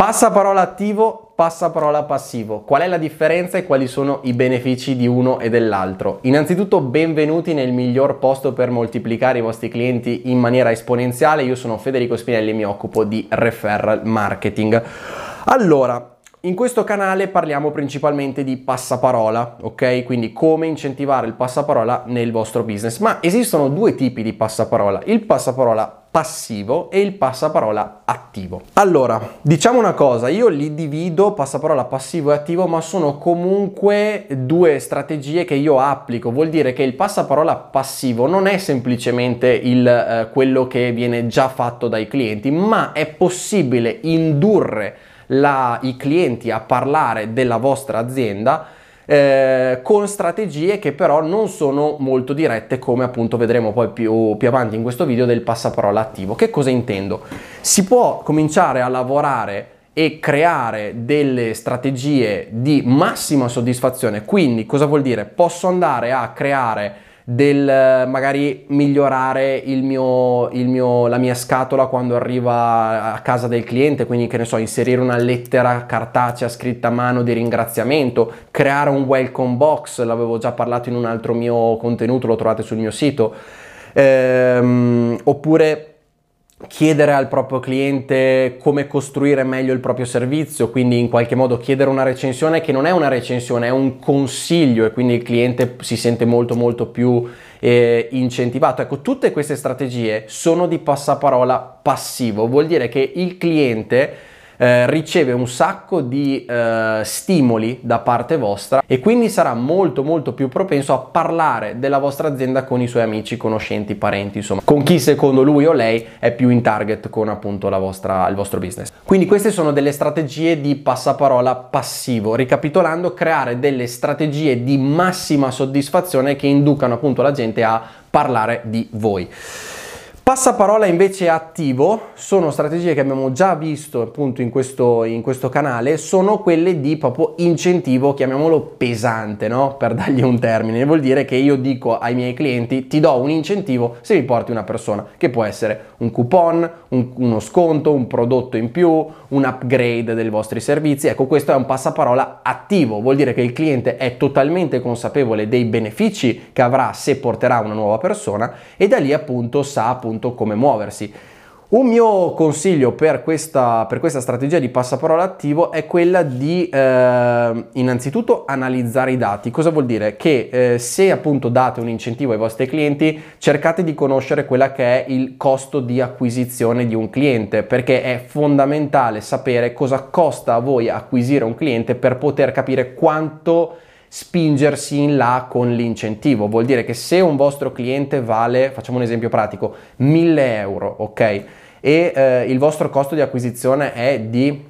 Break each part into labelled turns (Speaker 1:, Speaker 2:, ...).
Speaker 1: Passaparola attivo, passaparola passivo. Qual è la differenza e quali sono i benefici di uno e dell'altro? Innanzitutto benvenuti nel miglior posto per moltiplicare i vostri clienti in maniera esponenziale. Io sono Federico Spinelli e mi occupo di referral marketing. Allora, in questo canale parliamo principalmente di passaparola, ok? Quindi come incentivare il passaparola nel vostro business. Ma esistono due tipi di passaparola, il passaparola passivo e il passaparola attivo. Allora, diciamo una cosa, io li divido passaparola passivo e attivo, ma sono comunque due strategie che io applico. Vuol dire che il passaparola passivo non è semplicemente il, eh, quello che viene già fatto dai clienti, ma è possibile indurre la, i clienti a parlare della vostra azienda eh, con strategie che però non sono molto dirette come appunto vedremo poi più, più avanti in questo video del passaparola attivo. Che cosa intendo? Si può cominciare a lavorare e creare delle strategie di massima soddisfazione. Quindi cosa vuol dire? Posso andare a creare del magari migliorare il mio, il mio, la mia scatola quando arriva a casa del cliente, quindi che ne so, inserire una lettera cartacea scritta a mano di ringraziamento, creare un welcome box, l'avevo già parlato in un altro mio contenuto, lo trovate sul mio sito, ehm, oppure chiedere al proprio cliente come costruire meglio il proprio servizio, quindi in qualche modo chiedere una recensione che non è una recensione, è un consiglio e quindi il cliente si sente molto molto più eh, incentivato. Ecco, tutte queste strategie sono di passaparola passivo, vuol dire che il cliente eh, riceve un sacco di eh, stimoli da parte vostra e quindi sarà molto molto più propenso a parlare della vostra azienda con i suoi amici, conoscenti, parenti, insomma, con chi secondo lui o lei è più in target con appunto vostra, il vostro business. Quindi queste sono delle strategie di passaparola passivo. Ricapitolando, creare delle strategie di massima soddisfazione che inducano appunto la gente a parlare di voi. Passaparola invece attivo sono strategie che abbiamo già visto appunto in questo, in questo canale, sono quelle di proprio incentivo, chiamiamolo pesante, no? Per dargli un termine. Vuol dire che io dico ai miei clienti ti do un incentivo se mi porti una persona, che può essere un coupon, un, uno sconto, un prodotto in più, un upgrade dei vostri servizi. Ecco, questo è un passaparola attivo, vuol dire che il cliente è totalmente consapevole dei benefici che avrà se porterà una nuova persona e da lì appunto sa appunto appunto come muoversi. Un mio consiglio per questa, per questa, strategia di passaparola attivo è quella di eh, innanzitutto analizzare i dati. Cosa vuol dire? Che eh, se appunto date un incentivo ai vostri clienti, cercate di conoscere quella che è il costo di acquisizione di un cliente, perché è fondamentale sapere cosa costa a voi acquisire un cliente per poter capire quanto spingersi in là con l'incentivo. Vuol dire che se un vostro cliente vale, facciamo un esempio pratico, 1000 euro, ok? E eh, il vostro costo di acquisizione è di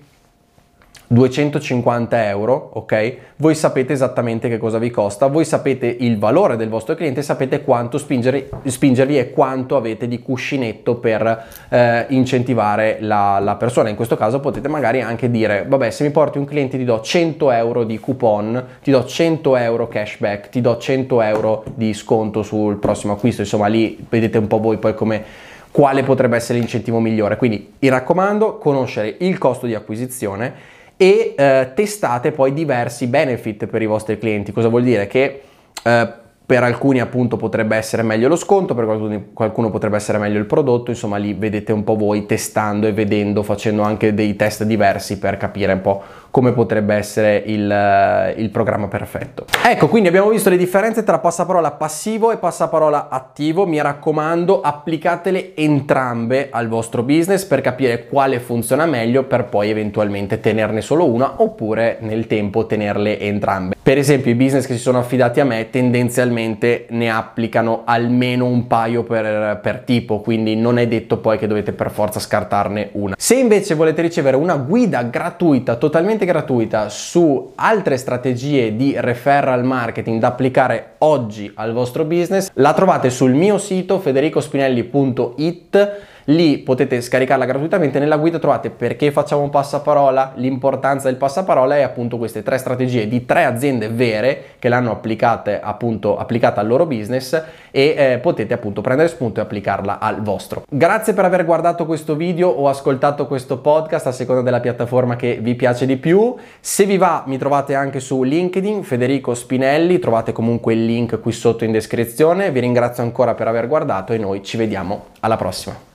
Speaker 1: 250 euro, ok? Voi sapete esattamente che cosa vi costa, voi sapete il valore del vostro cliente, sapete quanto spingere, spingervi e quanto avete di cuscinetto per eh, incentivare la, la, persona. In questo caso potete magari anche dire, vabbè, se mi porti un cliente ti do 100 euro di coupon, ti do 100 euro cashback, ti do 100 euro di sconto sul prossimo acquisto, insomma lì vedete un po' voi poi come quale potrebbe essere l'incentivo migliore. Quindi mi raccomando, conoscere il costo di acquisizione e eh, testate poi diversi benefit per i vostri clienti. Cosa vuol dire? Che eh, per alcuni appunto potrebbe essere meglio lo sconto, per qualcuno, qualcuno, potrebbe essere meglio il prodotto, insomma lì vedete un po' voi testando e vedendo, facendo anche dei test diversi per capire un po' come potrebbe essere il, eh, il, programma perfetto. Ecco, quindi abbiamo visto le differenze tra passaparola passivo e passaparola attivo. Mi raccomando, applicatele entrambe al vostro business per capire quale funziona meglio per poi eventualmente tenerne solo una oppure nel tempo tenerle entrambe. Per esempio, i business che si sono affidati a me tendenzialmente ne applicano almeno un paio per, per tipo, quindi non è detto poi che dovete per forza scartarne una. Se invece volete ricevere una guida gratuita totalmente gratuita su altre strategie di referral marketing da applicare oggi al vostro business, la trovate sul mio sito federicospinelli.it Lì potete scaricarla gratuitamente. Nella guida trovate perché facciamo un passaparola, l'importanza del passaparola e appunto queste tre strategie di tre aziende vere che l'hanno applicate appunto applicata al loro business e eh, potete appunto prendere spunto e applicarla al vostro. Grazie per aver guardato questo video o ascoltato questo podcast a seconda della piattaforma che vi piace di più. Se vi va mi trovate anche su LinkedIn Federico Spinelli, trovate comunque il link qui sotto in descrizione. Vi ringrazio ancora per aver guardato e noi ci vediamo alla prossima.